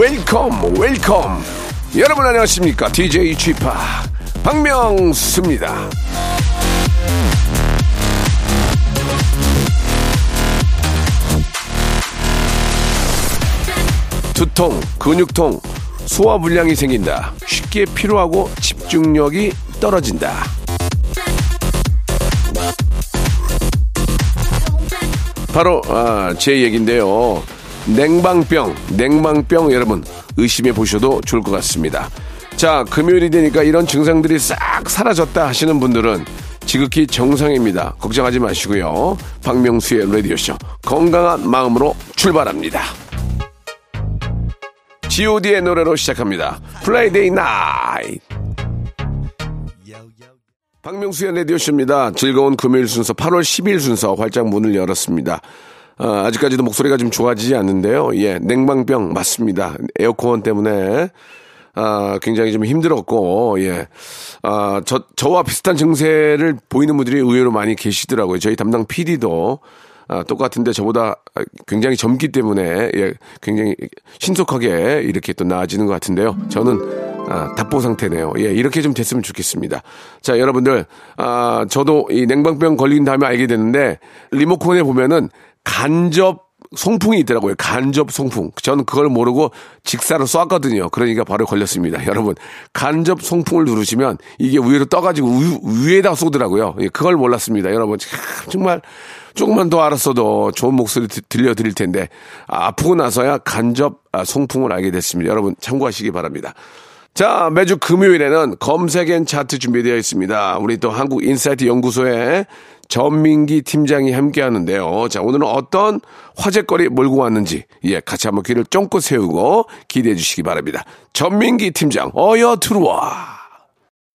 Wake up, wake up. 여러분 안녕하십니까? DJ G-Park 박명수입니다. 두통, 근육통, 소화 불량이 생긴다. 쉽게 피로하고 집중력이 떨어진다. 바로 아, 제 얘기인데요. 냉방병, 냉방병 여러분 의심해 보셔도 좋을 것 같습니다. 자, 금요일이 되니까 이런 증상들이 싹 사라졌다 하시는 분들은 지극히 정상입니다. 걱정하지 마시고요. 박명수의 라디오쇼 건강한 마음으로 출발합니다. god의 노래로 시작합니다. Friday Night 박명수의 라디오쇼입니다. 즐거운 금요일 순서 8월 10일 순서 활짝 문을 열었습니다. 아, 아직까지도 목소리가 좀 좋아지지 않는데요. 예, 냉방병 맞습니다. 에어컨 때문에 아, 굉장히 좀 힘들었고, 예. 아, 저, 저와 비슷한 증세를 보이는 분들이 의외로 많이 계시더라고요. 저희 담당 PD도 아, 똑같은데 저보다 굉장히 젊기 때문에 예, 굉장히 신속하게 이렇게 또 나아지는 것 같은데요. 저는 아, 답보 상태네요. 예, 이렇게 좀 됐으면 좋겠습니다. 자, 여러분들, 아, 저도 이 냉방병 걸린 다음에 알게 됐는데 리모컨에 보면은 간접 송풍이 있더라고요. 간접 송풍. 저는 그걸 모르고 직사로 쐈거든요. 그러니까 바로 걸렸습니다. 여러분, 간접 송풍을 누르시면 이게 위로 떠가지고 위, 에다 쏘더라고요. 예, 그걸 몰랐습니다. 여러분, 정말 조금만 더 알았어도 좋은 목소리 들려드릴 텐데 아프고 나서야 간접 아, 송풍을 알게 됐습니다. 여러분 참고하시기 바랍니다. 자, 매주 금요일에는 검색앤 차트 준비되어 있습니다. 우리 또 한국 인사이트 연구소의 전민기 팀장이 함께 하는데요. 자, 오늘은 어떤 화제거리 몰고 왔는지, 예, 같이 한번 귀를 쫑긋 세우고 기대해 주시기 바랍니다. 전민기 팀장, 어여 들어와.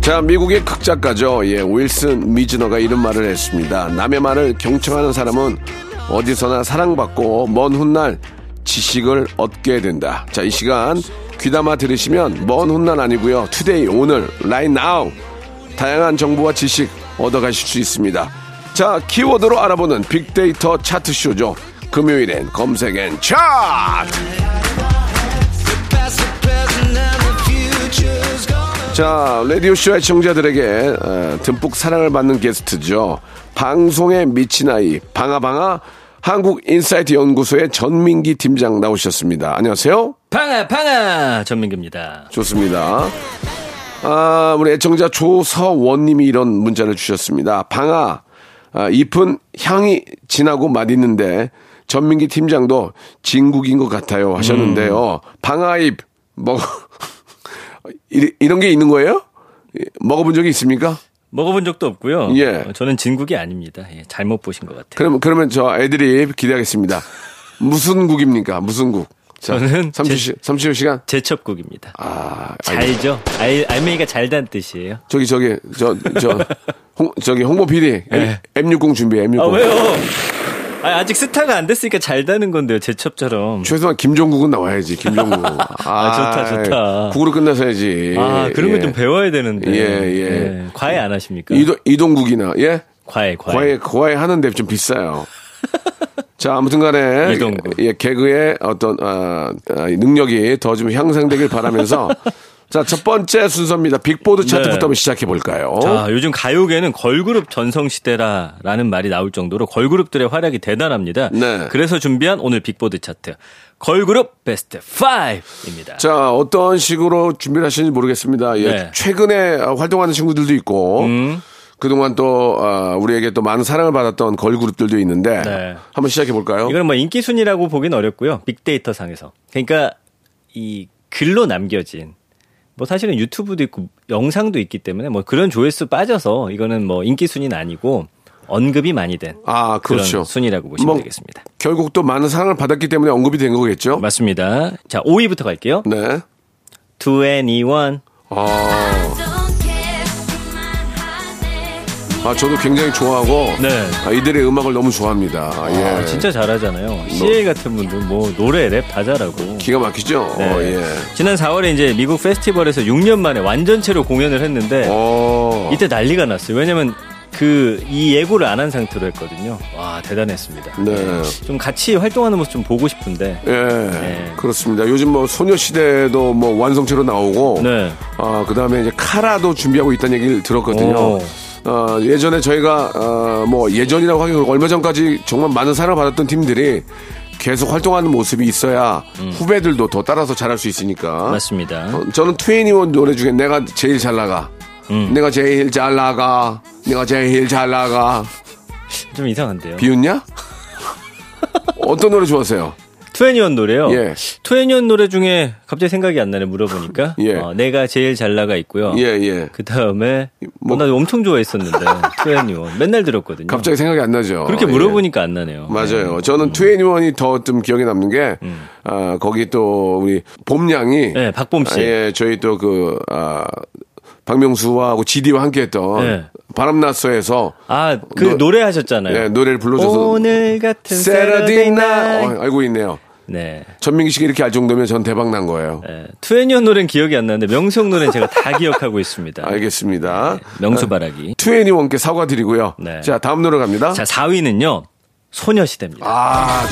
자, 미국의 극작가죠. 예, 윌슨 미즈너가 이런 말을 했습니다. 남의 말을 경청하는 사람은 어디서나 사랑받고 먼 훗날 지식을 얻게 된다. 자, 이 시간 귀담아 들으시면 먼 훗날 아니고요. today, 오늘, right now. 다양한 정보와 지식 얻어가실 수 있습니다. 자, 키워드로 알아보는 빅데이터 차트 쇼죠. 금요일엔 검색엔 차트! 자, 라디오쇼의 시청자들에게 어, 듬뿍 사랑을 받는 게스트죠. 방송에 미친 아이, 방아방아 한국인사이트 연구소의 전민기 팀장 나오셨습니다. 안녕하세요. 방아, 방아, 전민기입니다. 좋습니다. 아, 우리 애청자 조서원님이 이런 문자를 주셨습니다. 방아, 아, 잎은 향이 진하고 맛있는데 전민기 팀장도 진국인 것 같아요 하셨는데요. 음. 방아잎 먹 이, 런 게 있는 거예요? 먹어본 적이 있습니까? 먹어본 적도 없고요. 예. 저는 진국이 아닙니다. 예, 잘못 보신 것 같아요. 그럼, 그러면 저 애들이 기대하겠습니다. 무슨 국입니까? 무슨 국? 자, 저는 30, 30초 시간? 제첩국입니다. 아, 잘죠. 알, 알맹이가 잘단 뜻이에요. 저기, 저기, 저, 저, 홍, 저기, 홍보 PD. 네. M60 준비해, M60. 아, 왜요? 아, 아직 스타가 안 됐으니까 잘 다는 건데요, 제첩처럼. 최소한 김종국은 나와야지, 김종국. 아, 아, 좋다, 좋다. 국으로 끝나서야지. 아, 그런 예. 배워야 되는데. 예, 예. 예. 과외 안 하십니까? 이동, 이동국이나, 예? 과외, 과외. 과외, 과외 하는데 좀 비싸요. 자, 아무튼 간에. 이동국. 예, 개그의 어떤, 아, 아 능력이 더 좀 향상되길 바라면서. 자, 첫 번째 순서입니다. 빅보드 차트부터 네. 한번 시작해 볼까요? 자, 요즘 가요계는 걸그룹 전성시대라라는 말이 나올 정도로 걸그룹들의 활약이 대단합니다. 네. 그래서 준비한 오늘 빅보드 차트. 걸그룹 베스트 5입니다. 자, 어떤 식으로 준비를 하시는지 모르겠습니다. 예, 네. 최근에 활동하는 친구들도 있고, 음. 그동안 또 어, 우리에게 또 많은 사랑을 받았던 걸그룹들도 있는데 네. 한번 시작해 볼까요? 이건 뭐 인기 순위라고 보긴 어렵고요. 빅데이터 상에서. 그러니까 이 글로 남겨진 뭐 사실은 유튜브도 있고 영상도 있기 때문에 뭐 그런 조회수 빠져서 이거는 뭐 인기 순위는 아니고 언급이 많이 된 아, 그렇죠. 그런 순위라고 보시면 뭐, 되겠습니다. 결국 또 많은 사랑을 받았기 때문에 언급이 된 거겠죠? 맞습니다. 자, 5위부터 갈게요. 네. 2NE1. 아. 아, 저도 굉장히 좋아하고. 네. 아, 이들의 음악을 너무 좋아합니다. 아, 예. 진짜 잘하잖아요. CA 같은 분들 뭐 노래, 랩 다 잘하고. 기가 막히죠? 네. 어, 예. 지난 4월에 이제 미국 페스티벌에서 6년 만에 완전체로 공연을 했는데. 어. 이때 난리가 났어요. 왜냐면 그이 예고를 안 한 상태로 했거든요. 와 대단했습니다. 네. 좀 같이 활동하는 모습 좀 보고 싶은데. 예. 네. 그렇습니다. 요즘 뭐 소녀시대도 뭐 완성체로 나오고. 네. 아 그 다음에 이제 카라도 준비하고 있다는 얘기를 들었거든요. 오. 어, 예전에 저희가 어, 뭐 예전이라고 하기 얼마 전까지 정말 많은 사랑을 받았던 팀들이 계속 활동하는 모습이 있어야 음. 후배들도 더 따라서 잘할 수 있으니까. 맞습니다. 어, 저는 트웨니원 노래 중에 내가 제일 잘 나가. 음. 내가 제일 잘 나가. 내가 제일 잘 나가. 좀 이상한데요. 비웃냐? 어떤 노래 좋아하세요? 투애니원 노래요. 예. 투애니원 노래 중에 갑자기 생각이 안 나네 물어보니까. 예. 어, 내가 제일 잘 나가 있고요. 예, 예. 그 다음에 뭐, 나 엄청 좋아했었는데 투애니원 맨날 들었거든요. 갑자기 생각이 안 나죠. 그렇게 물어보니까 예. 안 나네요. 맞아요. 네. 저는 투애니원이 더 좀 기억에 남는 게, 음. 아, 거기 또 우리 봄양이. 네, 박봄 씨. 아, 예, 저희 또 그, 아, 박명수하고 지디와 함께했던 네. 바람났어에서 아그 노래 하셨잖아요. 네, 노래를 불러줘서 오늘 같은 세러디 나 어, 알고 있네요. 네. 전민기 씨가 이렇게 알 정도면 전 대박 난 거예요. 네. 투애니언 노래는 기억이 안 나는데 명성 노래는 제가 다 기억하고 있습니다. 알겠습니다. 네. 명수바라기. 투애니원께 사과드리고요. 네. 자, 다음 노래 갑니다. 자, 4위는요. 소녀시대입니다. 아,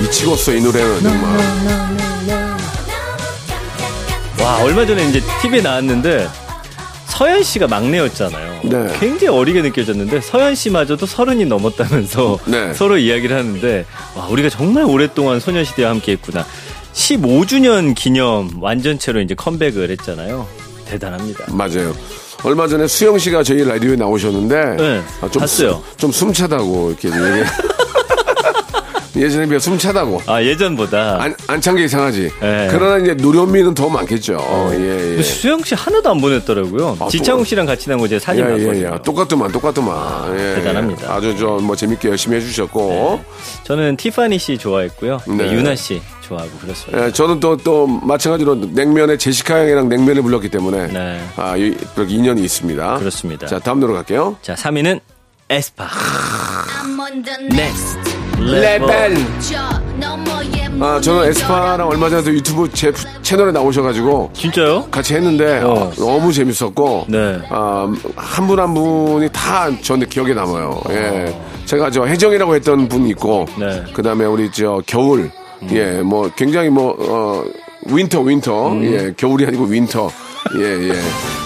미치겠어, 이 노래는 정말. 와, 얼마 전에 이제 TV에 나왔는데 서현 씨가 막내였잖아요. 네. 굉장히 어리게 느껴졌는데 서현 씨마저도 서른이 넘었다면서 네. 서로 이야기를 하는데 와 우리가 정말 오랫동안 소녀시대와 함께했구나. 15주년 기념 완전체로 이제 컴백을 했잖아요. 대단합니다. 맞아요. 얼마 전에 수영 씨가 저희 라디오에 나오셨는데 네, 아, 좀 봤어요. 수, 좀 숨차다고 이렇게 얘기. 예전에 비해 숨차다고. 아, 예전보다. 안, 안 찬 게 이상하지. 네. 그러나 이제 노련미는 더 많겠죠. 어, 예, 예. 수영 씨 하나도 안 보냈더라고요. 아, 지창욱 씨랑 같이 나온 거제 사진 예, 봤거든요. 예, 예. 똑같더만, 똑같더만. 아, 예, 대단합니다. 아주 좀 뭐 재밌게 열심히 해주셨고. 네. 저는 티파니 씨 좋아했고요. 네. 윤아 씨 좋아하고 그렇습니다. 예, 저는 또, 또 마찬가지로 냉면에 제시카 형이랑 냉면을 불렀기 때문에. 네. 아, 그렇게 인연이 있습니다. 그렇습니다. 자, 다음 노래 갈게요. 자, 3위는 에스파. Next. Level. 아, 저는 에스파랑 얼마 전에 유튜브 제 채널에 나오셔가지고. 진짜요? 같이 했는데, 어. 너무 재밌었고. 네. 아, 한 분 한 분이 다 저한테 기억에 남아요. 예. 제가 저 혜정이라고 했던 분이 있고. 네. 그 다음에 우리 저 겨울. 음. 예, 뭐 굉장히 뭐, 어, 윈터, 윈터. 음. 예, 겨울이 아니고 윈터. 예, 예.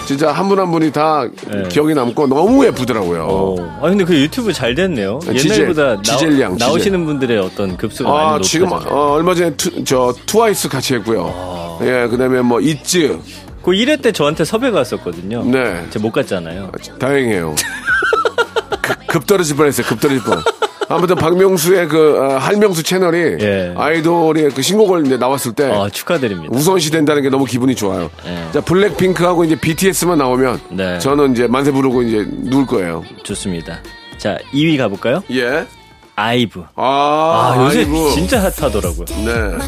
진짜 한 분 한 분이 다 네. 기억이 남고 너무 예쁘더라고요. 어. 아 근데 그 유튜브 잘 됐네요. 옛날보다 지젤량, 나, 오시는 분들의 어떤 급수가 아, 많이 높아졌 지금 어, 얼마 전에 투, 저 트와이스 같이 했고요. 아. 예, 그다음에 뭐 있지. 그 1회 때 저한테 섭외가 왔었거든요. 네. 제가 못 갔잖아요. 아, 다행이에요. 급, 급 떨어질 뻔했어요. 급 떨어질 뻔. 아무튼 박명수의 그 어, 할명수 채널이 예. 아이돌의 그 신곡을 이제 나왔을 때 어, 축하드립니다. 우선시 된다는 게 너무 기분이 좋아요. 예. 자 블랙핑크하고 이제 BTS만 나오면 네. 저는 이제 만세 부르고 이제 누울 거예요. 좋습니다. 자 2위 가볼까요? 예. 아이브. 아, 아 요새 아이브. 진짜 핫하더라고요. 네.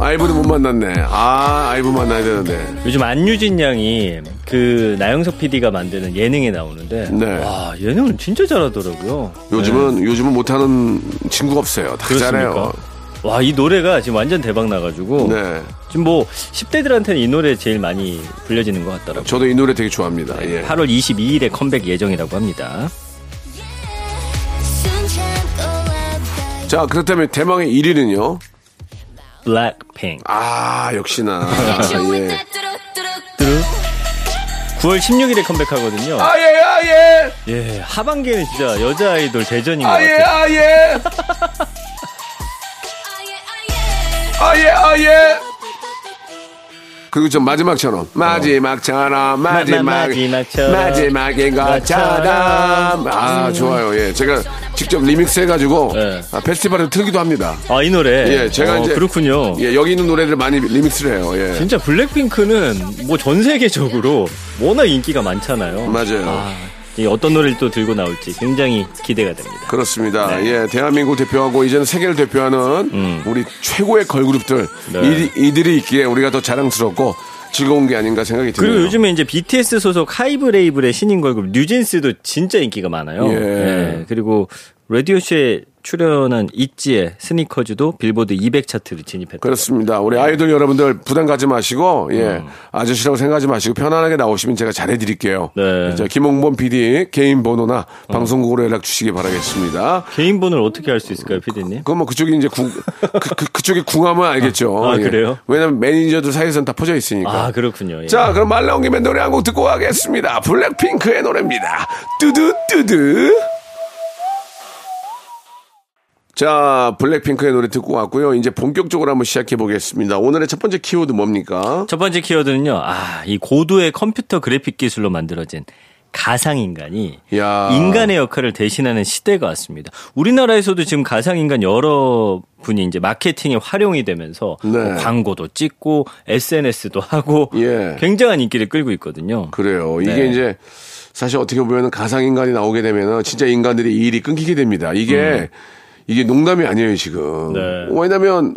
아이브는 못 만났네. 아, 아이브 만나야 되는데. 요즘 안유진 양이 그 나영석 PD가 만드는 예능에 나오는데 네. 와 예능을 진짜 잘하더라고요. 요즘은 네. 요즘은 못 하는 친구가 없어요. 다 잘해요. 와, 이 노래가 지금 완전 대박 나가지고. 네. 지금 뭐, 10대들한테는 이 노래 제일 많이 불려지는 것 같더라고요. 저도 이 노래 되게 좋아합니다. 네, 예. 8월 22일에 컴백 예정이라고 합니다. 자, 그렇다면 대망의 1위는요? 블랙핑. 아, 역시나. 아, 예. 9월 16일에 컴백하거든요. 아, 예, 아, 예. 예, 하반기에는 진짜 여자 아이돌 대전인 것 아, 예, 같아요. 아, 예. 아, 예, 아, 예. 그리고 좀 마지막처럼. 마지막처럼 마지막 마지막처럼. 마지막인 것처럼. 아 좋아요. 예 제가 직접 리믹스 해가지고 네. 아, 페스티벌에 틀기도 합니다. 아 이 노래? 예 제가 어, 이제 그렇군요. 예 여기 있는 노래를 많이 리믹스를 해요. 예. 진짜 블랙핑크는 뭐 전 세계적으로 워낙 인기가 많잖아요. 맞아요. 아. 어떤 노래를 또 들고 나올지 굉장히 기대가 됩니다. 그렇습니다. 네. 예, 대한민국 대표하고 이제는 세계를 대표하는 음. 우리 최고의 걸그룹들 네. 이, 이들이 있기에 우리가 더 자랑스럽고 즐거운 게 아닌가 생각이 듭니다. 그리고 요즘에 이제 BTS 소속 하이브 레이블의 신인 걸그룹 뉴진스도 진짜 인기가 많아요. 예. 네. 그리고 라디오쇼에 출연한 있지의 스니커즈도 빌보드 200 차트를 진입했다. 그렇습니다. 우리 아이돌 여러분들 부담 가지 마시고 예 음. 아저씨라고 생각하지 마시고 편안하게 나오시면 제가 잘해드릴게요. 네. 자, 김홍범 PD 개인 번호나 어. 방송국으로 연락 주시기 바라겠습니다. 개인 번호를 어떻게 알 수 있을까요, PD님? 그건 뭐 그쪽이 이제 구, 그, 그, 그쪽에 궁하면 알겠죠. 아, 아 예. 그래요? 왜냐면 매니저들 사이에서는 다 퍼져 있으니까. 아 그렇군요. 예. 자 그럼 말 나온 김에 노래 한 곡 듣고 가겠습니다. 블랙핑크의 노래입니다. 뚜드 뚜드. 자, 블랙핑크의 노래 듣고 왔고요. 이제 본격적으로 한번 시작해 보겠습니다. 오늘의 첫 번째 키워드 뭡니까? 첫 번째 키워드는요. 아, 이 고도의 컴퓨터 그래픽 기술로 만들어진 가상인간이 야. 인간의 역할을 대신하는 시대가 왔습니다. 우리나라에서도 지금 가상인간 여러 분이 이제 마케팅에 활용이 되면서 네. 뭐 광고도 찍고 SNS도 하고 예. 굉장한 인기를 끌고 있거든요. 그래요. 이게 네. 이제 사실 어떻게 보면 가상인간이 나오게 되면 진짜 인간들이 일이 끊기게 됩니다. 이게 음. 이게 농담이 아니에요 지금. 네. 왜냐면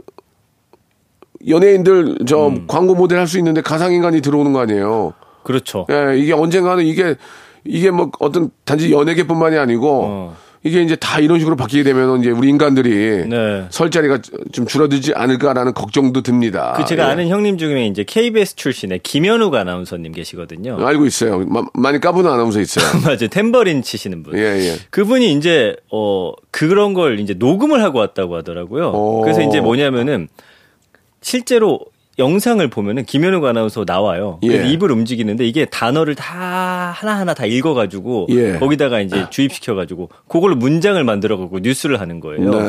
연예인들 저 음. 광고 모델 할 수 있는데 가상 인간이 들어오는 거 아니에요. 그렇죠. 예, 이게 언젠가는 이게 이게 뭐 어떤 단지 연예계뿐만이 아니고 어. 이게 이제 다 이런 식으로 바뀌게 되면 이제 우리 인간들이 네. 설 자리가 좀 줄어들지 않을까라는 걱정도 듭니다. 그 제가 예. 아는 형님 중에 이제 KBS 출신의 김현욱 아나운서님 계시거든요. 알고 있어요. 마, 많이 까부는 아나운서 있어요. 맞아요. 템버린 치시는 분. 예, 예. 그분이 이제 어 그런 걸 이제 녹음을 하고 왔다고 하더라고요. 오. 그래서 이제 뭐냐면은 실제로 영상을 보면은 김현욱 아나운서 나와요. 예. 입을 움직이는데 이게 단어를 다 하나하나 다 읽어가지고 예. 거기다가 이제 주입시켜가지고 그걸로 문장을 만들어가고 뉴스를 하는 거예요. 네.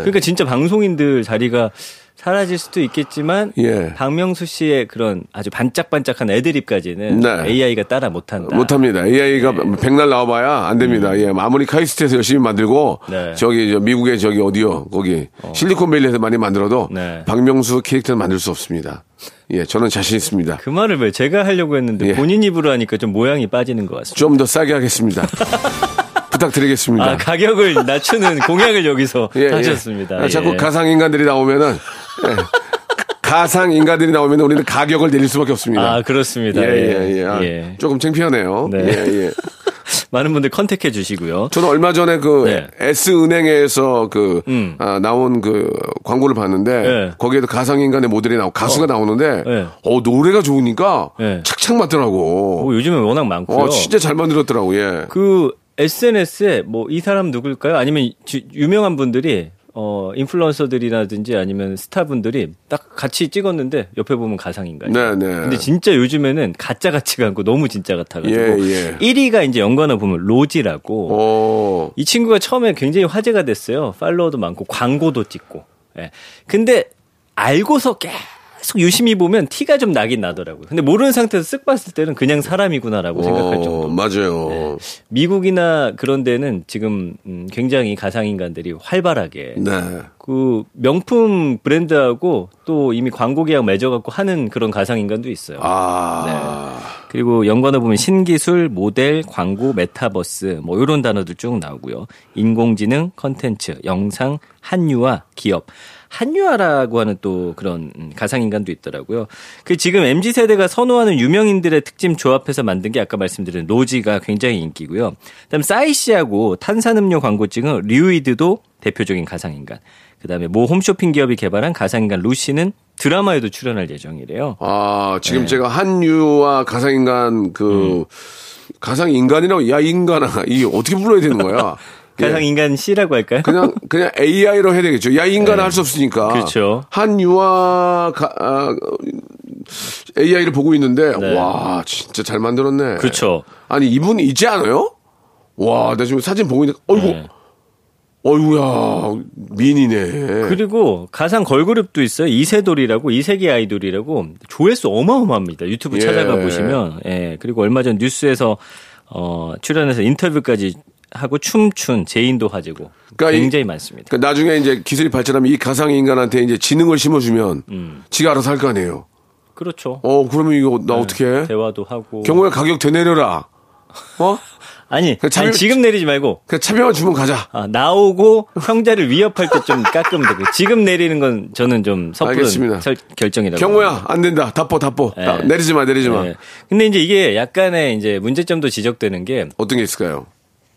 그러니까 진짜 방송인들 자리가 사라질 수도 있겠지만 예. 박명수 씨의 그런 아주 반짝반짝한 애드립까지는 네. AI가 따라 못한다. 못합니다. AI가 네. 백날 나와봐야 안 됩니다. 음. 예, 아무리 카이스트에서 열심히 만들고 네. 저기 미국의 저기 어디요 거기 어. 실리콘밸리에서 많이 만들어도 네. 박명수 캐릭터는 만들 수 없습니다. 예, 저는 자신 있습니다. 그 말을 왜 제가 하려고 했는데 예. 본인 입으로 하니까 좀 모양이 빠지는 것 같습니다. 좀 더 싸게 하겠습니다. 부탁드리겠습니다. 아, 가격을 낮추는 공약을 여기서 예, 예. 하셨습니다. 예. 자꾸 가상 인간들이 나오면은 예. 가상 인간들이 나오면 우리는 가격을 내릴 수밖에 없습니다. 아 그렇습니다. 예예예. 예, 예. 아, 예. 조금 창피하네요. 네. 예, 예. 많은 분들 컨택해 주시고요. 저는 얼마 전에 그 네. S은행에서 그 음. 아, 나온 그 광고를 봤는데 네. 거기에도 가상 인간의 모델이 나오고 가수가 어. 나오는데 네. 어 노래가 좋으니까 네. 착착 맞더라고. 어, 요즘에 워낙 많고요. 어, 진짜 잘 만들었더라고. 예. 그 SNS에 뭐 이 사람 누굴까요? 아니면 주, 유명한 분들이 어, 인플루언서들이라든지 아니면 스타분들이 딱 같이 찍었는데 옆에 보면 가상인가요? 네, 네. 근데 진짜 요즘에는 가짜 같지가 않고 너무 진짜 같아가지고 예, 예. 1위가 이제 연관어 보면 로지라고 오. 이 친구가 처음에 굉장히 화제가 됐어요. 팔로워도 많고 광고도 찍고. 예. 근데 알고서 꽤 계속 유심히 보면 티가 좀 나긴 나더라고요. 근데 모르는 상태에서 쓱 봤을 때는 그냥 사람이구나라고 어, 생각할 정도. 맞아요. 네. 미국이나 그런 데는 지금 음, 굉장히 가상인간들이 활발하게 네. 그 명품 브랜드하고 또 이미 광고 계약 맺어갖고 하는 그런 가상인간도 있어요. 아. 네. 그리고 연관어 보면 신기술, 모델, 광고, 메타버스 뭐 이런 단어들 쭉 나오고요. 인공지능, 컨텐츠, 영상, 한유화, 기업. 한유아라고 하는 또 그런 음, 가상인간도 있더라고요. 그 지금 MZ 세대가 선호하는 유명인들의 특징 조합해서 만든 게 아까 말씀드린 로지가 굉장히 인기고요. 그다음 사이시하고 탄산음료 광고 찍은 류이드도 대표적인 가상인간. 그다음에 모 홈쇼핑 기업이 개발한 가상인간 루시는 드라마에도 출연할 예정이래요. 아 지금 네. 제가 한유와 가상인간 그 음. 가상인간이라고 야 인간아 이 어떻게 불러야 되는 거야? 가상 인간 C라고 할까요? 그냥 그냥 AI로 해야 되겠죠. 야 인간은 네. 할수 없으니까. 그렇죠. 한유아 가, 아, AI를 보고 있는데 네. 와 진짜 잘 만들었네. 그렇죠. 아니 이분 있지 않아요? 와, 나 지금 사진 보고 있는데 어이구. 네. 어이구야, 미인이네. 그리고 가상 걸그룹도 있어요. 이세돌이라고, 이세계 아이돌이라고 조회수 어마어마합니다. 유튜브 예. 찾아가 보시면. 예. 그리고 얼마 전 뉴스에서 어, 출연해서 인터뷰까지 하고 춤춘 제인도 화제고 그러니까 굉장히 이, 많습니다. 그러니까 나중에 이제 기술이 발전하면 이 가상 인간한테 이제 지능을 심어주면 음. 지가 알아서 할 거 아니에요. 그렇죠. 어 그러면 이거 나 네, 어떻게 해? 대화도 하고 경호에 가격 더 내려라. 어? 아니, 차별, 아니, 지금 내리지 말고. 그 차병을 주면 가자. 아, 나오고 형제를 위협할 때 좀 깎으면 되고. 지금 내리는 건 저는 좀 섣부른 설, 결정이라고. 경호야, 안 된다. 답보, 답보. 네. 내리지 마, 내리지 마. 네. 근데 이제 이게 약간의 이제 문제점도 지적되는 게. 어떤 게 있을까요?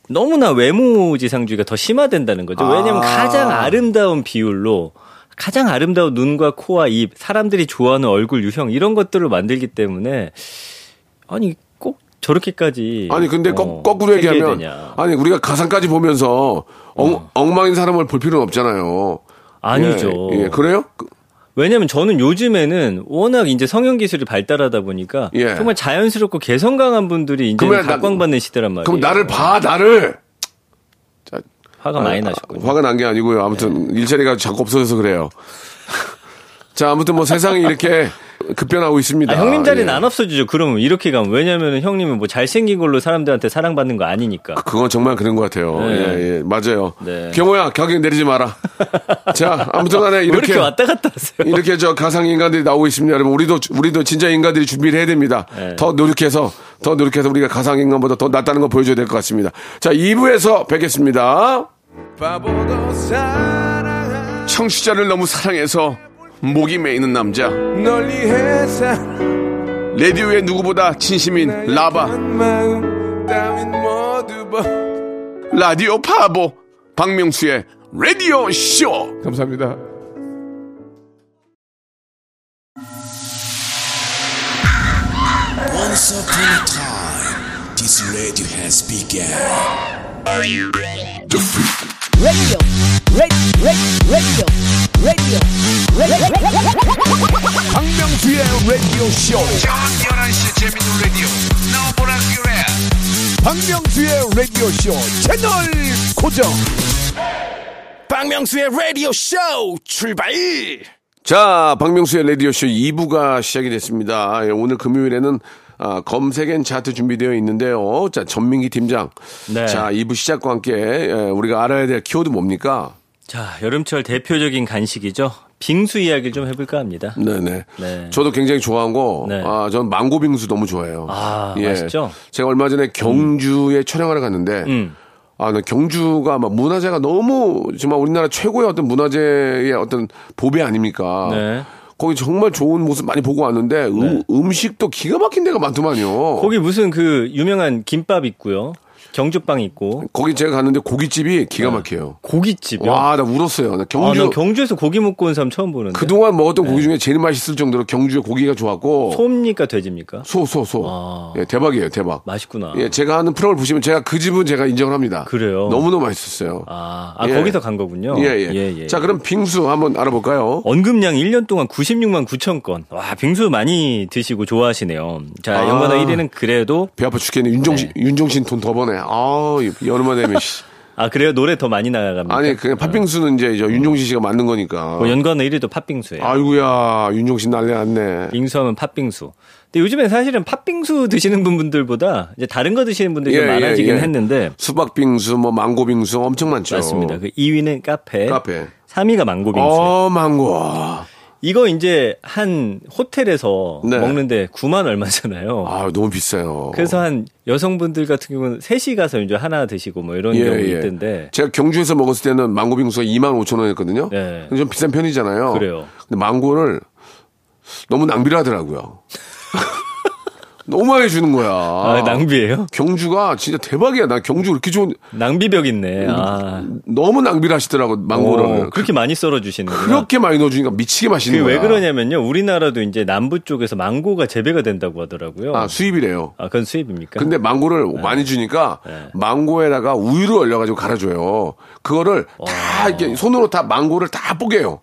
너무나 외모 지상주의가 더 심화된다는 거죠. 왜냐하면 아. 가장 아름다운 비율로 가장 아름다운 눈과 코와 입, 사람들이 좋아하는 얼굴 유형 이런 것들을 만들기 때문에 아니 꼭 저렇게까지 아니 근데 어, 거, 꾸로 얘기하면 되냐. 아니 우리가 가상까지 보면서 엉, 어. 엉망인 사람을 볼 필요는 없잖아요. 아니죠. 예, 예. 그래요? 왜냐면 저는 요즘에는 워낙 이제 성형 기술이 발달하다 보니까 예. 정말 자연스럽고 개성 강한 분들이 이제 각광받는 시대란 말이에요. 그럼 나를 봐, 나를. 자, 화가 아, 많이 나셨군요. 화가 난 게 아니고요. 아무튼 네. 일자리가 자꾸 없어져서 그래요. 자, 아무튼 뭐 세상이 이렇게 급변하고 있습니다. 아, 형님 자리는 예. 안 없어지죠. 그러면 이렇게 가면 왜냐하면 형님은 뭐 잘생긴 걸로 사람들한테 사랑받는 거 아니니까. 그, 그건 정말 그런 것 같아요. 네. 예, 예, 맞아요. 네. 경호야 가격 내리지 마라. 자, 아무튼간에 이렇게, 이렇게 왔다 갔다 하세요. 이렇게 저 가상 인간들이 나오고 있습니다. 여러분, 우리도 우리도 진짜 인간들이 준비를 해야 됩니다. 네. 더 노력해서 더 노력해서 우리가 가상 인간보다 더 낫다는 거 보여줘야 될 것 같습니다. 자, 2부에서 뵙겠습니다. 청취자를 너무 사랑해서 목이 메이는 남자 레디오의 누구보다 진심인 라바 라디오 파보 박명수의 라디오 쇼 감사합니다 Once upon a time, this radio has begun. Are you ready? Radio. 박명수의 라디오 쇼. 저녁 11시 재밌는 라디오. 너보라 그래. 박명수의 라디오 쇼 채널 고정. 박명수의 라디오 쇼 출발. 자, 박명수의 라디오쇼 2부가 시작이 됐습니다. 예, 오늘 금요일에는 아, 검색엔 차트 준비되어 있는데요. 자, 전민기 팀장. 네. 자, 2부 시작과 함께 예, 우리가 알아야 될 키워드 뭡니까? 자, 여름철 대표적인 간식이죠. 빙수 이야기를 좀 해볼까 합니다. 네네. 네. 저도 굉장히 좋아한 거, 네. 아, 저는 망고 빙수 너무 좋아해요. 아, 예. 맛있죠? 제가 얼마 전에 경주에 음. 촬영하러 갔는데, 음. 아, 나 경주가 막 문화재가 너무 정말 우리나라 최고의 어떤 문화재의 어떤 보배 아닙니까? 네. 거기 정말 좋은 모습 많이 보고 왔는데 네. 음, 식도 기가 막힌 데가 많더만요. 거기 무슨 그 유명한 김밥 있고요. 경주빵 있고. 거기 제가 갔는데 고깃집이 기가 네. 막혀요. 고깃집이요? 와, 나 울었어요. 나 경주. 아, 경주에서 고기 먹고 온 사람 처음 보는데. 그동안 먹었던 네. 고기 중에 제일 맛있을 정도로 경주의 고기가 좋았고. 소입니까, 돼지입니까? 소, 소, 소. 아. 예, 대박이에요, 대박. 맛있구나. 예, 제가 하는 프로를 보시면 제가 그 집은 제가 인정을 합니다. 그래요? 너무너무 맛있었어요. 아, 아 예. 거기서 간 거군요. 예, 예, 예, 예. 자, 그럼 빙수 한번 알아볼까요? 언급량 1년 동안 96만 9천 건. 와, 빙수 많이 드시고 좋아하시네요. 자, 아. 연관어 1위는 그래도. 배 아파 죽겠네. 윤종신, 네. 윤종신 돈 더 버네. 아, 여름만 되면 씨. 아 그래요? 노래 더 많이 나갑니다. 아니 그냥 팥빙수는 이제 저 윤종신 씨가 만든 거니까. 뭐 연관은 1위도 팥빙수예요. 아이구야 윤종신 난리 났네. 빙수하면 팥빙수. 근데 요즘에 사실은 팥빙수 드시는 분들보다 이제 다른 거 드시는 분들이 예, 좀 많아지긴 예, 예. 했는데. 수박빙수, 뭐 망고빙수 엄청 많죠. 맞습니다. 그 2위는 카페. 카페. 3위가 망고빙수. 어 망고. 이거 이제 한 호텔에서 네. 먹는데 9만 얼마잖아요. 아, 너무 비싸요. 그래서 한 여성분들 같은 경우는 셋이 가서 이제 하나 드시고 뭐 이런 예, 경우 예. 있던데. 제가 경주에서 먹었을 때는 망고 빙수가 2만 5천 원이었거든요. 네. 좀 비싼 편이잖아요. 그래요. 근데 망고를 너무 낭비를 하더라고요. 너무 많이 주는 거야. 아, 낭비예요? 경주가 진짜 대박이야. 나 경주 그렇게 좋은 낭비벽 있네. 아. 너무 낭비를 하시더라고 망고를. 오, 그렇게 많이 썰어 주시는 거 그렇게 많이 넣어 주니까 미치게 맛있는 거야. 왜 그러냐면요. 우리나라도 이제 남부 쪽에서 망고가 재배가 된다고 하더라고요. 아, 수입이래요. 아, 그건 수입입니까? 근데 망고를 네. 많이 주니까 네. 망고에다가 우유를 얼려 가지고 갈아 줘요. 그거를 와. 다 이렇게 손으로 다 망고를 다 뽀개요.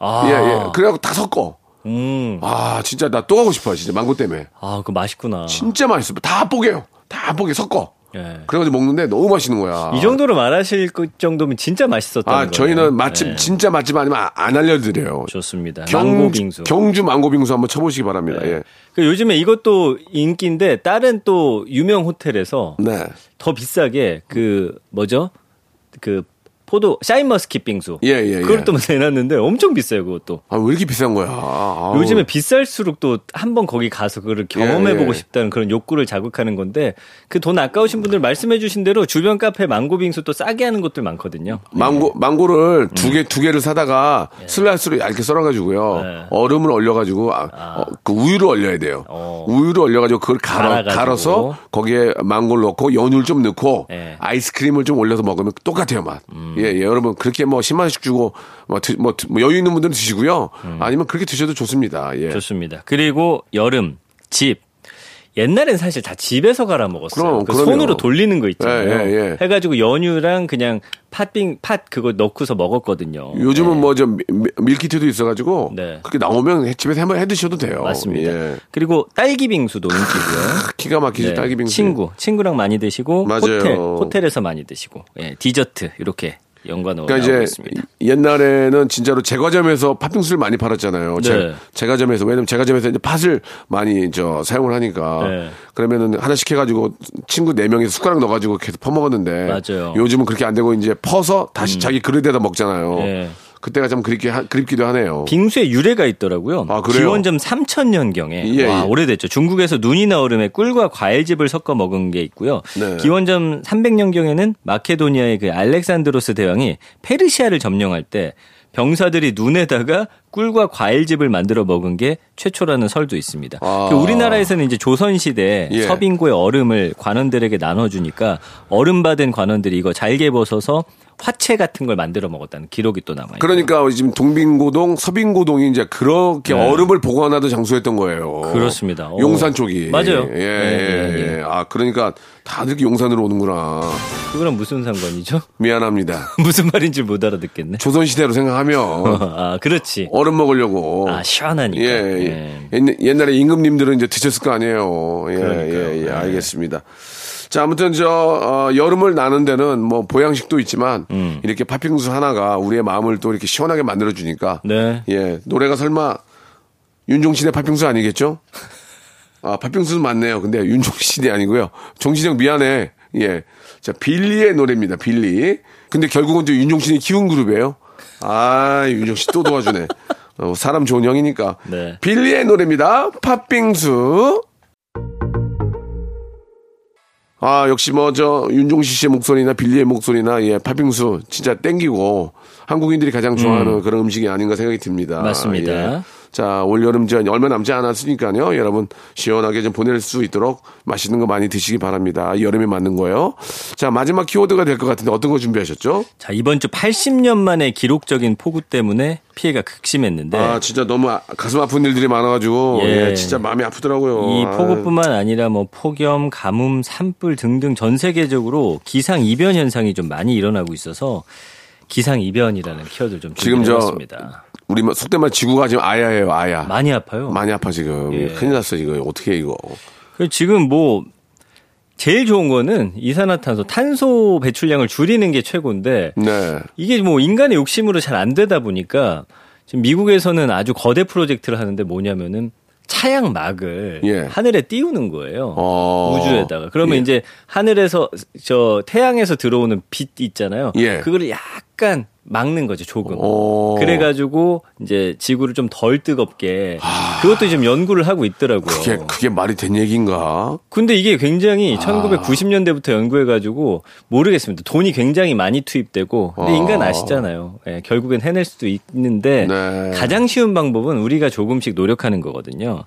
아. 예, 예. 그래 갖고 다 섞어. 음. 아, 진짜 나또 가고 싶어요. 진짜 망고 때문에. 아, 그 맛있구나. 진짜 맛있어. 다 뽀개요. 다 뽀개 섞어. 예. 그래가지고 먹는데 너무 맛있는 거야. 이 정도로 말하실 정도면 진짜 맛있었다. 아, 저희는 맛집, 예. 진짜 맛집 아니면 안 알려드려요. 좋습니다. 경, 망고빙수. 경주 망고빙수 한번 쳐보시기 바랍니다. 예. 예. 그 요즘에 이것도 인기인데 다른 또 유명 호텔에서 네. 더 비싸게 그 뭐죠? 그 포도 샤인머스킷 빙수. 예, 예, 예. 그걸 또 내놨는데 엄청 비싸요, 그것도. 아, 왜 이렇게 비싼 거야? 아우. 요즘에 비쌀수록 또 한 번 거기 가서 그걸 경험해 보고 예, 예. 싶다는 그런 욕구를 자극하는 건데 그 돈 아까우신 분들 말씀해 주신 대로 주변 카페 망고 빙수 또 싸게 하는 곳들 많거든요. 망고, 망고를 두 개, 음. 두 개를 사다가 예. 슬라이스로 얇게 썰어 가지고요. 예. 얼음을 얼려 가지고 아, 아. 어, 그 우유를 얼려야 돼요. 어. 우유를 얼려 가지고 그걸 갈아, 갈아서 거기에 망고를 넣고 연유를 좀 넣고 예. 아이스크림을 좀 올려서 먹으면 똑같아요, 맛. 음. 예, 예, 여러분 그렇게 뭐 10만 원씩 주고 뭐, 드, 뭐, 뭐 여유 있는 분들은 드시고요. 음. 아니면 그렇게 드셔도 좋습니다. 예. 좋습니다. 그리고 여름 집 옛날엔 사실 다 집에서 갈아 먹었어요. 그럼, 그 손으로 돌리는 거 있잖아요. 예, 예, 예. 해가지고 연유랑 그냥 팥빙 팥 그거 넣고서 먹었거든요. 요즘은 네. 뭐좀 밀키트도 있어가지고 네. 그렇게 나오면 집에서 한번 해 드셔도 돼요. 맞습니다. 예. 그리고 딸기 빙수도 인기고요. 기가 막히죠 네. 딸기 빙수. 친구 친구랑 많이 드시고 맞아요. 호텔 호텔에서 많이 드시고 예, 디저트 이렇게 연관으로 그러니까 이제 있습니다. 옛날에는 진짜로 제과점에서 팥빙수를 많이 팔았잖아요. 네. 제, 과점에서 왜냐면 제과점에서 이제 팥을 많이 저 사용을 하니까 네. 그러면은 하나씩 해가지고 친구 네 명이 숟가락 넣어가지고 계속 퍼먹었는데 맞아요. 요즘은 그렇게 안 되고 이제 퍼서 다시 음. 자기 그릇에다 먹잖아요. 네. 그때가 좀 그립기, 그립기도 하네요. 빙수의 유래가 있더라고요. 아, 그래요? 기원전 3000년경에. 예, 와, 예. 오래됐죠. 중국에서 눈이나 얼음에 꿀과 과일즙을 섞어 먹은 게 있고요. 네. 기원전 300년 경에는 마케도니아의 그 알렉산드로스 대왕이 페르시아를 점령할 때 병사들이 눈에다가 꿀과 과일즙을 만들어 먹은 게 최초라는 설도 있습니다. 아. 그 우리나라에서는 이제 조선 시대 예. 서빙고의 얼음을 관원들에게 나눠주니까 얼음 받은 관원들이 이거 잘게 벗어서 화채 같은 걸 만들어 먹었다는 기록이 또 남아요. 그러니까 지금 동빙고동, 서빙고동이 이제 그렇게 네. 얼음을 보관하던 장소였던 거예요. 그렇습니다. 용산 쪽이. 맞아요. 예, 예, 예, 예. 예. 아, 그러니까 다들 용산으로 오는구나. 그거랑 무슨 상관이죠? 미안합니다. 무슨 말인지 못 알아듣겠네. 조선시대로 생각하면. 아, 그렇지. 얼음 먹으려고. 아, 시원하니까. 예, 예. 옛날에 임금님들은 이제 드셨을 거 아니에요. 예, 예, 예. 알겠습니다. 자, 아무튼 저 어, 여름을 나는 데는 뭐 보양식도 있지만 음. 이렇게 팥빙수 하나가 우리의 마음을 또 이렇게 시원하게 만들어 주니까 네. 예, 노래가 설마 윤종신의 팥빙수 아니겠죠? 아, 팥빙수는 맞네요. 근데 윤종신이 아니고요. 정신영 미안해. 예. 자, 빌리의 노래입니다. 빌리. 근데 결국은 또 윤종신이 키운 그룹이에요. 아, 윤종신 또 도와주네. 어, 사람 좋은 형이니까. 네. 빌리의 노래입니다. 팥빙수. 아, 역시 뭐, 저, 윤종시 씨의 목소리나 빌리의 목소리나, 예, 팥빙수 진짜 땡기고, 한국인들이 가장 좋아하는 음. 그런 음식이 아닌가 생각이 듭니다. 맞습니다. 예. 자, 올여름 전 얼마 남지 않았으니까요. 여러분 시원하게 좀 보낼 수 있도록 맛있는 거 많이 드시기 바랍니다. 여름에 맞는 거요. 자, 마지막 키워드가 될 것 같은데 어떤 거 준비하셨죠? 자, 이번 주 80년 만에 기록적인 폭우 때문에 피해가 극심했는데 아, 진짜 너무 아, 가슴 아픈 일들이 많아 가지고 예. 예, 진짜 마음이 아프더라고요. 이 폭우뿐만 아니라 뭐 폭염, 가뭄, 산불 등등 전 세계적으로 기상 이변 현상이 좀 많이 일어나고 있어서 기상 이변이라는 키워드를 좀 지금 저 우리 뭐 속된 말 지구가 지금 아야예요, 아야. 많이 아파요. 많이 아파 지금. 예. 큰일 났어 이거 어떻게 해, 이거. 지금 뭐 제일 좋은 거는 이산화탄소, 탄소 배출량을 줄이는 게 최고인데 네. 이게 뭐 인간의 욕심으로 잘 안 되다 보니까 지금 미국에서는 아주 거대 프로젝트를 하는데 뭐냐면은 차양막을 예. 하늘에 띄우는 거예요. 어. 우주에다가. 그러면 예. 이제 하늘에서 저 태양에서 들어오는 빛 있잖아요. 예. 그거를 약간 막는 거죠 조금. 오. 그래가지고 이제 지구를 좀 덜 뜨겁게 아. 그것도 지금 연구를 하고 있더라고요. 그게 그게 말이 된 얘기인가? 근데 이게 굉장히 아. 1990년대부터 연구해가지고 모르겠습니다. 돈이 굉장히 많이 투입되고 근데 아. 인간 아시잖아요. 예, 결국엔 해낼 수도 있는데 네. 가장 쉬운 방법은 우리가 조금씩 노력하는 거거든요.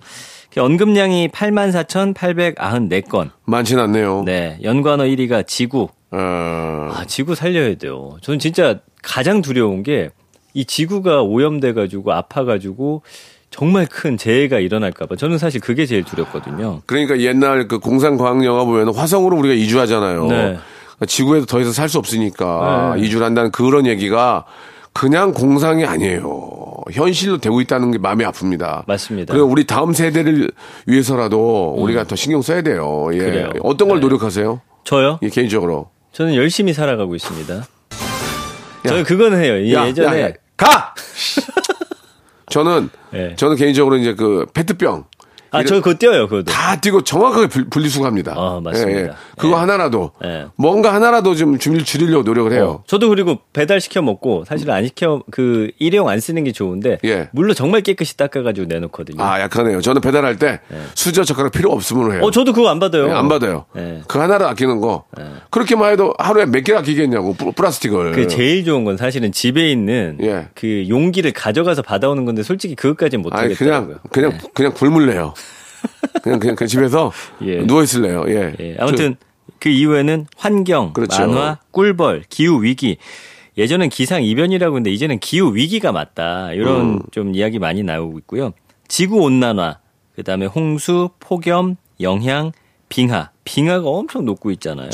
언급량이 84,894건. 많진 않네요. 네. 연관어 1위가 지구. 어... 아, 지구 살려야 돼요. 저는 진짜 가장 두려운 게 이 지구가 오염돼 가지고 아파 가지고 정말 큰 재해가 일어날까봐 저는 사실 그게 제일 두렵거든요. 그러니까 옛날 그 공상과학 영화 보면 화성으로 우리가 이주하잖아요. 네. 그러니까 지구에서 더 이상 살 수 없으니까 네. 이주를 한다는 그런 얘기가 그냥 공상이 아니에요. 현실로 되고 있다는 게 마음이 아픕니다. 맞습니다. 그리고 우리 다음 세대를 위해서라도 음. 우리가 더 신경 써야 돼요. 예. 그래요. 어떤 걸 네. 노력하세요? 저요? 예, 개인적으로. 저는 열심히 살아가고 있습니다. 저는 그거는 해요. 야, 예전에 야, 야, 가. 저는 네. 저는 개인적으로 이제 그 페트병 아, 저 그거 뛰어요, 그것도. 다 뛰고 정확하게 분리수거합니다. 아, 맞습니다. 예, 예. 그거 예. 하나라도 예. 뭔가 하나라도 좀 줄이려고 노력을 해요. 어, 저도 그리고 배달 시켜 먹고 사실 안 시켜 그 일회용 안 쓰는 게 좋은데 예. 물론 정말 깨끗이 닦아가지고 내놓거든요. 아, 약하네요. 저는 배달할 때 예. 수저 젓가락 필요 없으면 해요. 어, 저도 그거 안 받아요. 예, 안 받아요. 그 하나를 아끼는 거. 그렇게만 해도 하루에 몇 개를 아끼겠냐고 플라스틱을. 그 제일 좋은 건 사실은 집에 있는 그 용기를 가져가서 받아오는 건데 솔직히 그것까지는 못 하겠더라고요. 그냥 그냥 그냥 굶을래요. 그냥 그냥 그 집에서 예. 누워 있을래요. 예. 예. 아무튼 그 이후에는 환경, 그렇죠. 만화, 꿀벌, 기후 위기. 예전엔 기상 이변이라고 했는데 이제는 기후 위기가 맞다. 이런 음. 좀 이야기 많이 나오고 있고요. 지구 온난화, 그 다음에 홍수, 폭염, 영향, 빙하. 빙하가 엄청 녹고 있잖아요.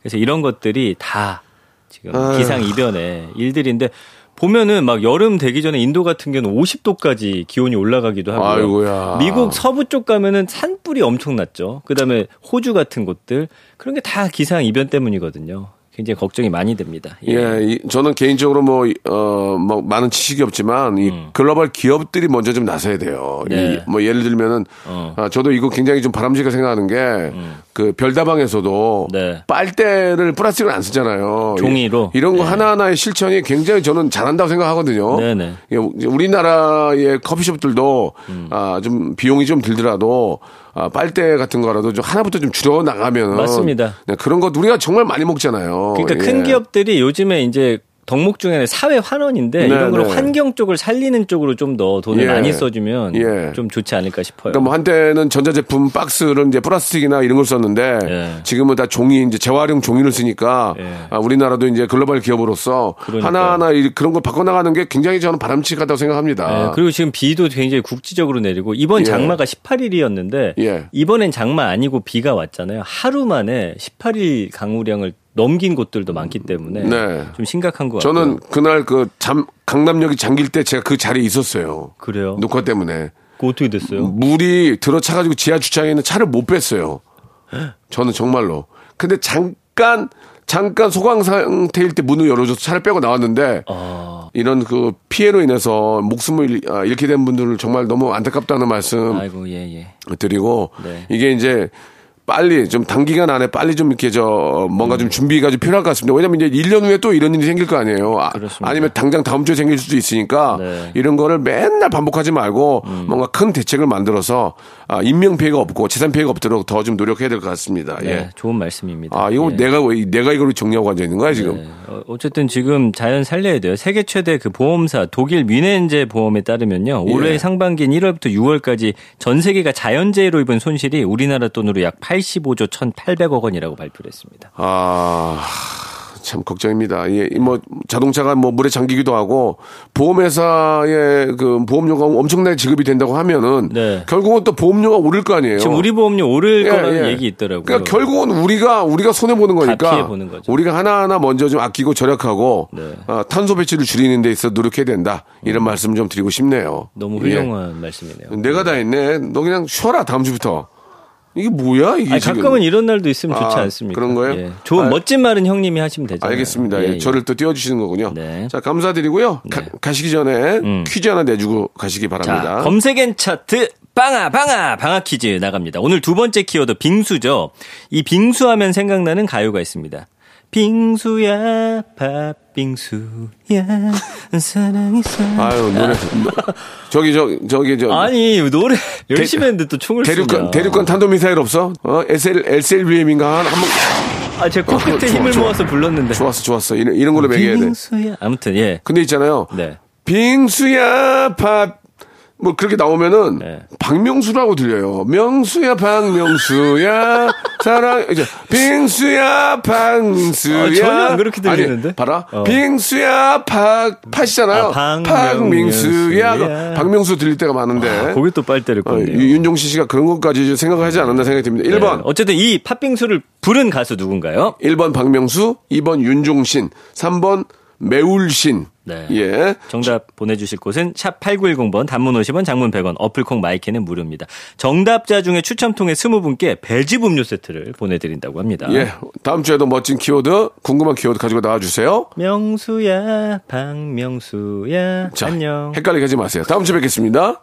그래서 이런 것들이 다 지금 기상 이변의 일들인데 보면은 막 여름 되기 전에 인도 같은 경우는 50도까지 기온이 올라가기도 하고요. 아이고야. 미국 서부 쪽 가면은 산불이 엄청 났죠. 그다음에 호주 같은 곳들 그런 게 다 기상 이변 때문이거든요. 굉장히 걱정이 많이 됩니다. 예, 예 이, 저는 개인적으로 뭐, 어, 뭐, 많은 지식이 없지만, 이 음. 글로벌 기업들이 먼저 좀 나서야 돼요. 네. 이, 뭐, 예를 들면은, 어. 아, 저도 이거 굉장히 좀 바람직하게 생각하는 게, 음. 그 별다방에서도 네. 빨대를 플라스틱을 안 쓰잖아요. 종이로. 이 런 거 네. 하나하나의 실천이 굉장히 저는 잘한다고 생각하거든요. 네네. 예, 우리나라의 커피숍들도, 음. 아, 좀 비용이 좀 들더라도, 아, 빨대 같은 거라도 좀 하나부터 좀 줄여 나가면 맞습니다. 네, 그런 것 우리가 정말 많이 먹잖아요. 그러니까 예. 큰 기업들이 요즘에 이제 덕목 중에는 사회 환원인데 네, 이런 걸 네. 환경 쪽을 살리는 쪽으로 좀 더 돈을 예. 많이 써주면 예. 좀 좋지 않을까 싶어요. 그러니까 뭐 한때는 전자제품 박스를 이제 플라스틱이나 이런 걸 썼는데 예. 지금은 다 종이 이제 재활용 종이를 쓰니까 예. 아, 우리나라도 이제 글로벌 기업으로서 그러니까요. 하나하나 그런 걸 바꿔나가는 게 굉장히 저는 바람직하다고 생각합니다. 예, 그리고 지금 비도 굉장히 국지적으로 내리고 이번 예. 장마가 18일이었는데 이번엔 장마 아니고 비가 왔잖아요. 하루 만에 18일 강우량을 넘긴 곳들도 많기 때문에 네. 좀 심각한 것 같아요. 저는 그날 그 잠, 강남역이 잠길 때 제가 그 자리에 있었어요. 그래요? 녹화 때문에. 그 어떻게 됐어요? 물이 들어차가지고 지하 주차장에 있는 차를 못 뺐어요. 저는 정말로. 근데 잠깐 잠깐 소강 상태일 때 문을 열어줘서 차를 빼고 나왔는데 아... 이런 그 피해로 인해서 목숨을 아, 잃게 된 분들을 정말 너무 안타깝다는 말씀 아이고, 예, 예. 드리고 네. 이게 이제 빨리 좀 단기간 안에 빨리 좀 이렇게 저 뭔가 좀 준비가 좀 필요할 것 같습니다. 왜냐면 이제 1년 후에 또 이런 일이 생길 거 아니에요. 아, 니면 당장 다음 주에 생길 수도 있으니까 네. 이런 거를 맨날 반복하지 말고 음. 뭔가 큰 대책을 만들어서 아, 인명 피해가 없고 재산 피해가 없도록 더 좀 노력해야 될 것 같습니다. 네, 예. 좋은 말씀입니다. 아, 이거 예. 내가 왜 내가 이걸 정리하고 앉아 있는 거야, 지금? 네. 어, 어쨌든 지금 자연 살려야 돼요. 세계 최대 그 보험사 독일 뮌헨제 보험에 따르면요. 올해 예. 상반기인 1월부터 6월까지 전 세계가 자연재해로 입은 손실이 우리나라 돈으로 약 85조 1,800억 원이라고 발표를 했습니다. 아. 참 걱정입니다. 예, 뭐 자동차가 뭐 물에 잠기기도 하고 보험회사의 그 보험료가 엄청나게 지급이 된다고 하면은 네. 결국은 또 보험료가 오를 거 아니에요. 지금 우리 보험료 오를 예, 거라는 예. 얘기 있더라고요. 그러니까 결국은 우리가 우리가 손해 보는 거니까 우리가 하나하나 먼저 좀 아끼고 절약하고 네. 어, 탄소 배출을 줄이는 데 있어 노력해야 된다. 이런 음. 말씀 좀 드리고 싶네요. 너무 훌륭한 예. 말씀이네요. 내가 다 했네. 너 그냥 쉬어라 다음 주부터. 이게 뭐야 이게 아니, 가끔은 이런 날도 있으면 좋지 아, 않습니까? 그런 거예요? 예. 좋은 아, 멋진 말은 형님이 하시면 되죠. 알겠습니다. 예, 예. 저를 또 띄워주시는 거군요. 네. 자 감사드리고요. 네. 가, 시기 전에 음. 퀴즈 하나 내주고 가시기 바랍니다. 자, 검색엔 차트 빵아 빵아 방아 퀴즈 나갑니다. 오늘 두 번째 키워드 빙수죠. 이 빙수하면 생각나는 가요가 있습니다. 빙수야 팥빙수야. 사랑했어 아유 노래. 저기 저 저기 저. 아니 노래 열심히 대, 했는데 또 춤을 대륙간 대륙간 탄도미사일 없어? 어? SL SLBM인가? 한번. 아제 코끝에 어, 힘을 좋아, 모아서 불렀는데. 좋았어 좋았어. 이런 이런 걸로 매겨야 돼. 빙수야 아무튼 예. 근데 있잖아요. 네. 빙수야 팥 뭐 그렇게 나오면은 네. 박명수라고 들려요. 명수야 박명수야 사랑 이제 빙수야 박수야 아, 전혀 안 그렇게 들리는데. 아니, 봐라. 어. 빙수야 박 팥이잖아요. 아, 박명수야 박명수 들릴 때가 많은데. 아, 거기 또 빨대를 어, 윤종신 씨가 그런 것까지 생각하지 않았나 생각이 듭니다. 1번. 네. 어쨌든 이 팥빙수를 부른 가수 누군가요? 1번 박명수, 2번 윤종신, 3번 매울신. 네. 예. 정답 보내주실 곳은 샵 8910번 단문 50원 장문 100원 어플콩 마이크는 무료입니다. 정답자 중에 추첨 통해 20분께 배즙 음료 세트를 보내드린다고 합니다. 예. 다음 주에도 멋진 키워드 궁금한 키워드 가지고 나와주세요. 명수야 박명수야 자, 안녕. 헷갈리게 하지 마세요. 다음 주에 뵙겠습니다.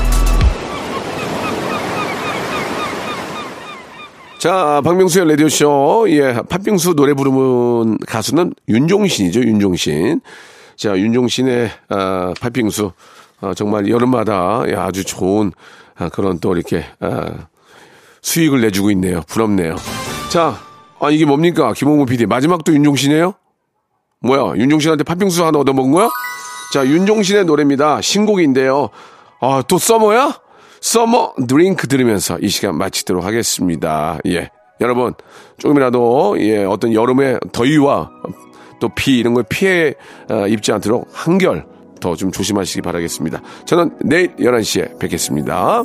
자, 박명수의 라디오쇼. 예, 팥빙수 노래 부르는 가수는 윤종신이죠, 윤종신. 자, 윤종신의, 아, 팥빙수. 아, 정말 여름마다 예, 아주 좋은 아, 그런 또 이렇게, 아, 수익을 내주고 있네요. 부럽네요. 자, 아, 이게 뭡니까? 김홍범 PD. 마지막도 윤종신이에요? 뭐야? 윤종신한테 팥빙수 하나 얻어먹은 거야? 자, 윤종신의 노래입니다. 신곡인데요. 아, 또 Summer야? Summer Drink 들으면서 이 시간 마치도록 하겠습니다. 예. 여러분, 조금이라도, 예, 어떤 여름의 더위와 또 비 이런 걸 피해 어, 입지 않도록 한결 더 좀 조심하시기 바라겠습니다. 저는 내일 11시에 뵙겠습니다.